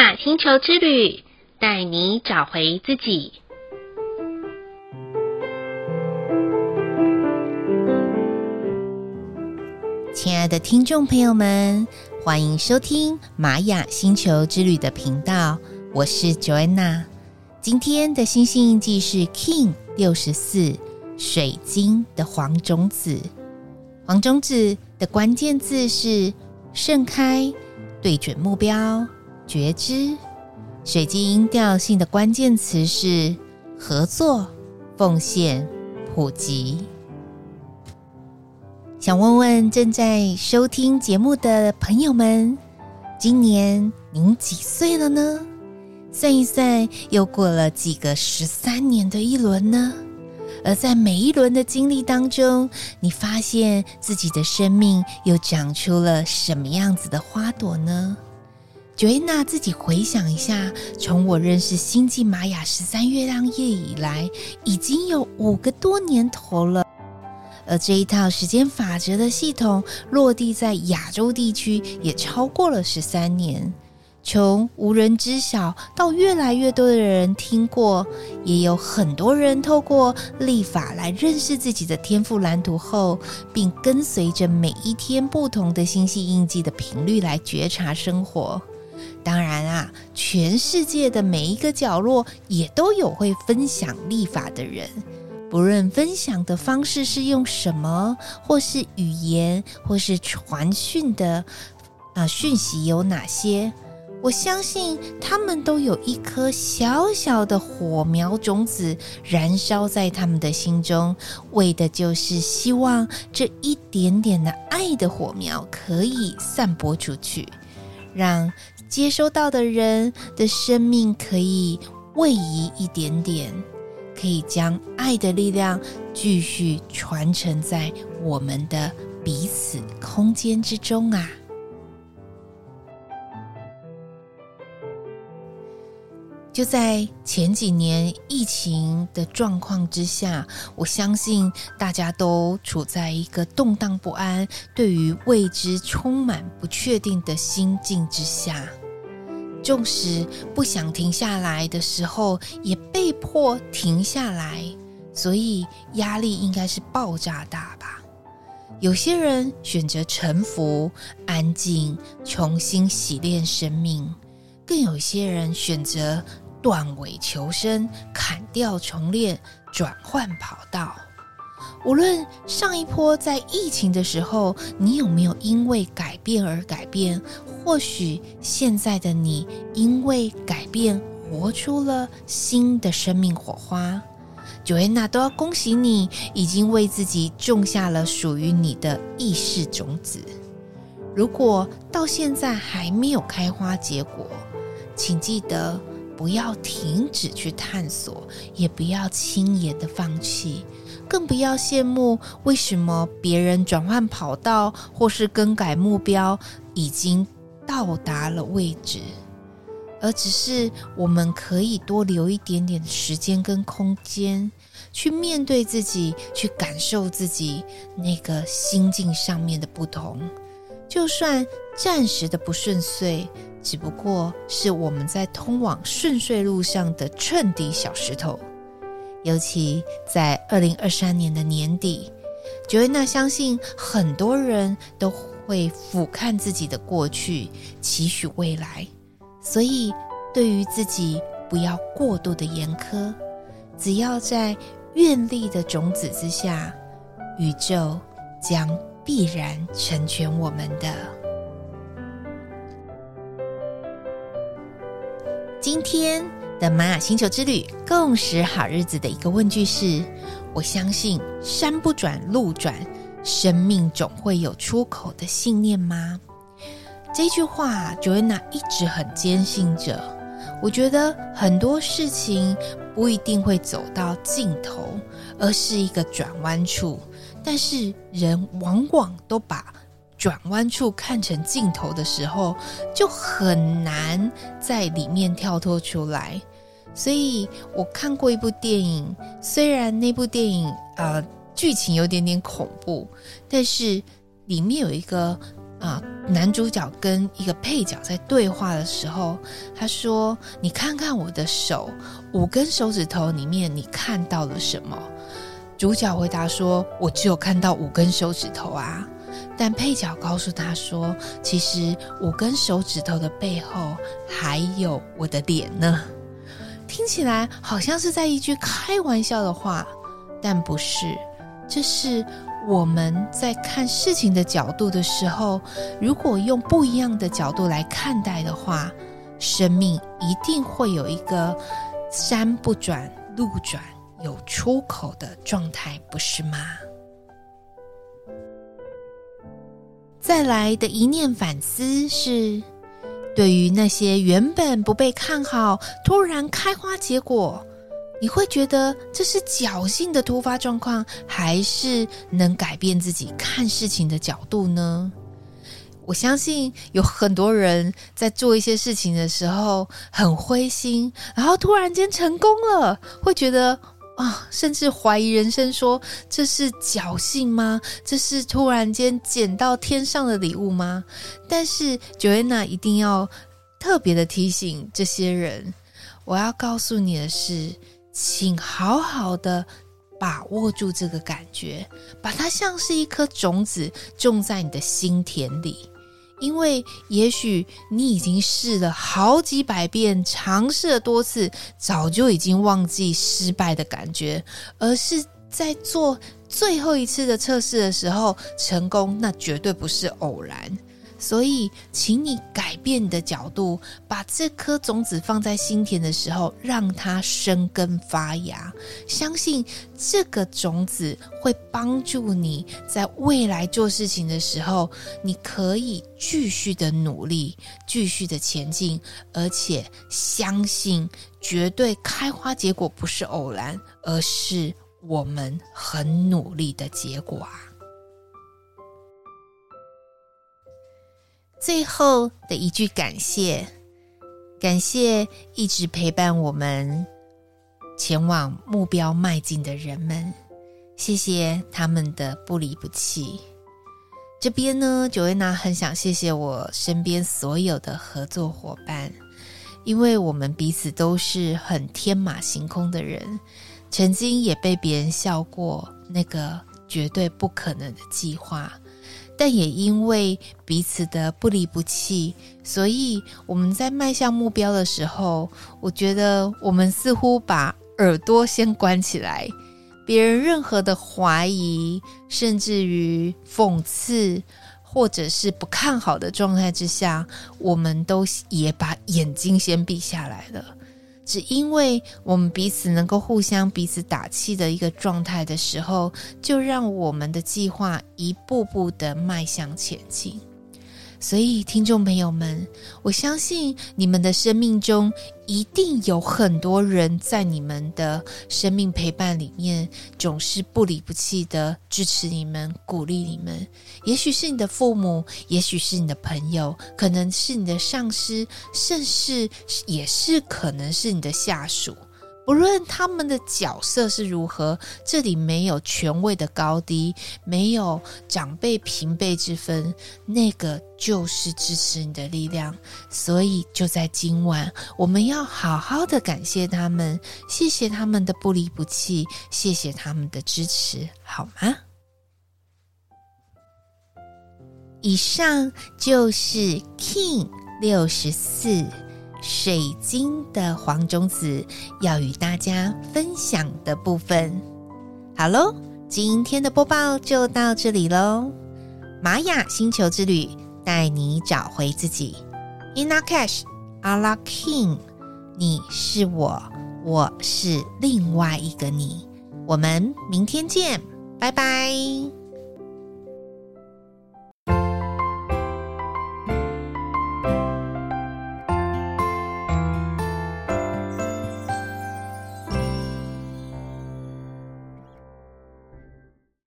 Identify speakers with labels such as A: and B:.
A: 雅星球之旅，带你找回自己。
B: 亲爱的听众朋友们，欢迎收听玛雅星球之旅的频道，我是 Joanna。今天的星星印记是 King 六十四水晶的黄种子。黄种子的关键字是盛开、对准目标、觉知。水晶调性的关键词是合作、奉献、普及。想问问正在收听节目的朋友们，今年您几岁了呢？算一算，又过了几个十三年的一轮呢？而在每一轮的经历当中，你发现自己的生命又长出了什么样子的花朵呢？Joanna 自己回想一下，从我认识星际玛雅十三月亮夜以来，已经有五个多年头了。而这一套时间法则的系统落地在亚洲地区，也超过了十三年。从无人知晓到越来越多的人听过，也有很多人透过立法来认识自己的天赋蓝图后，并跟随着每一天不同的星系印记的频率来觉察生活。当然啊，全世界的每一个角落也都有会分享历法的人。不论分享的方式是用什么，或是语言，或是传讯的啊讯息有哪些，我相信他们都有一颗小小的火苗种子燃烧在他们的心中，为的就是希望这一点点的爱的火苗可以散播出去，让接收到的人的生命可以位移一点点。可以将爱的力量继续传承在我们的彼此空间之中啊！就在前几年疫情的状况之下，我相信大家都处在一个动荡不安、对于未知充满不确定的心境之下。纵使不想停下来的时候，也被迫停下来，所以压力应该是爆炸大吧？有些人选择臣服、安静，重新洗练生命；更有些人选择断尾求生、砍掉重练、转换跑道。无论上一波在疫情的时候，你有没有因为改变而改变？或许现在的你因为改变，活出了新的生命火花。Joanna 都要恭喜你，已经为自己种下了属于你的意识种子。如果到现在还没有开花结果，请记得不要停止去探索，也不要轻言的放弃。更不要羡慕为什么别人转换跑道或是更改目标已经到达了位置，而只是我们可以多留一点点时间跟空间，去面对自己，去感受自己那个心境上面的不同。就算暂时的不顺遂，只不过是我们在通往顺遂路上的衬底小石头。尤其在二零二三年的年底，Joanna 相信很多人都会俯瞰自己的过去，期许未来。所以，对于自己不要过度的严苛，只要在愿力的种子之下，宇宙将必然成全我们的。今天。的玛雅星球之旅，共识好日子的一个问句是：我相信山不转路转，生命总会有出口的信念吗？这句话，Joanna 一直很坚信着。我觉得很多事情不一定会走到尽头，而是一个转弯处。但是人往往都把转弯处看成尽头的时候，就很难在里面跳脱出来。所以我看过一部电影，虽然那部电影呃剧情有点点恐怖，但是里面有一个啊，男主角跟一个配角在对话的时候，他说：“你看看我的手，五根手指头里面，你看到了什么？”主角回答说：“我只有看到五根手指头啊。”但配角告诉他说：“其实五根手指头的背后还有我的脸呢。”听起来好像是在一句开玩笑的话，但不是，这是。我们在看事情的角度的时候，如果用不一样的角度来看待的话，生命一定会有一个山不转路转、有出口的状态，不是吗？再来的一念反思是，对于那些原本不被看好，突然开花结果。你会觉得这是侥幸的突发状况，还是能改变自己看事情的角度呢？我相信有很多人在做一些事情的时候很灰心，然后突然间成功了，会觉得啊，甚至怀疑人生说，这是侥幸吗？这是突然间捡到天上的礼物吗？但是 Joana 一定要特别的提醒这些人，我要告诉你的是。请好好的把握住这个感觉，把它像是一颗种子种在你的心田里。因为也许你已经试了好几百遍，尝试了多次，早就已经忘记失败的感觉，而是在做最后一次的测试的时候成功，那绝对不是偶然。所以，请你改变你的角度，把这颗种子放在心田的时候，让它生根发芽。相信这个种子会帮助你在未来做事情的时候，你可以继续的努力，继续的前进，而且相信绝对开花结果不是偶然，而是我们很努力的结果啊。最后的一句感谢，感谢一直陪伴我们前往目标迈进的人们，谢谢他们的不离不弃。这边呢，Joanna 很想谢谢我身边所有的合作伙伴，因为我们彼此都是很天马行空的人，曾经也被别人笑过那个绝对不可能的计划。但也因为彼此的不离不弃，所以我们在迈向目标的时候，我觉得我们似乎把耳朵先关起来，别人任何的怀疑，甚至于讽刺，或者是不看好的状态之下，我们都也把眼睛先闭下来了。只因为我们彼此能够互相彼此打气的一个状态的时候，就让我们的计划一步步的迈向前进。所以，听众朋友们，我相信你们的生命中一定有很多人在你们的生命陪伴里面，总是不离不弃的支持你们、鼓励你们。也许是你的父母，也许是你的朋友，可能是你的上司，甚至也是可能是你的下属。无论他们的角色是如何，这里没有权位的高低，没有长辈平辈之分，那个就是支持你的力量。所以就在今晚，我们要好好的感谢他们，谢谢他们的不离不弃，谢谢他们的支持，好吗？以上就是 King 六十四。水晶的黄种子要与大家分享的部分，好喽，今天的播报就到这里喽。玛雅星球之旅带你找回自己，Ina Cash Ala King，你是我，我是另外一个你，我们明天见，拜拜。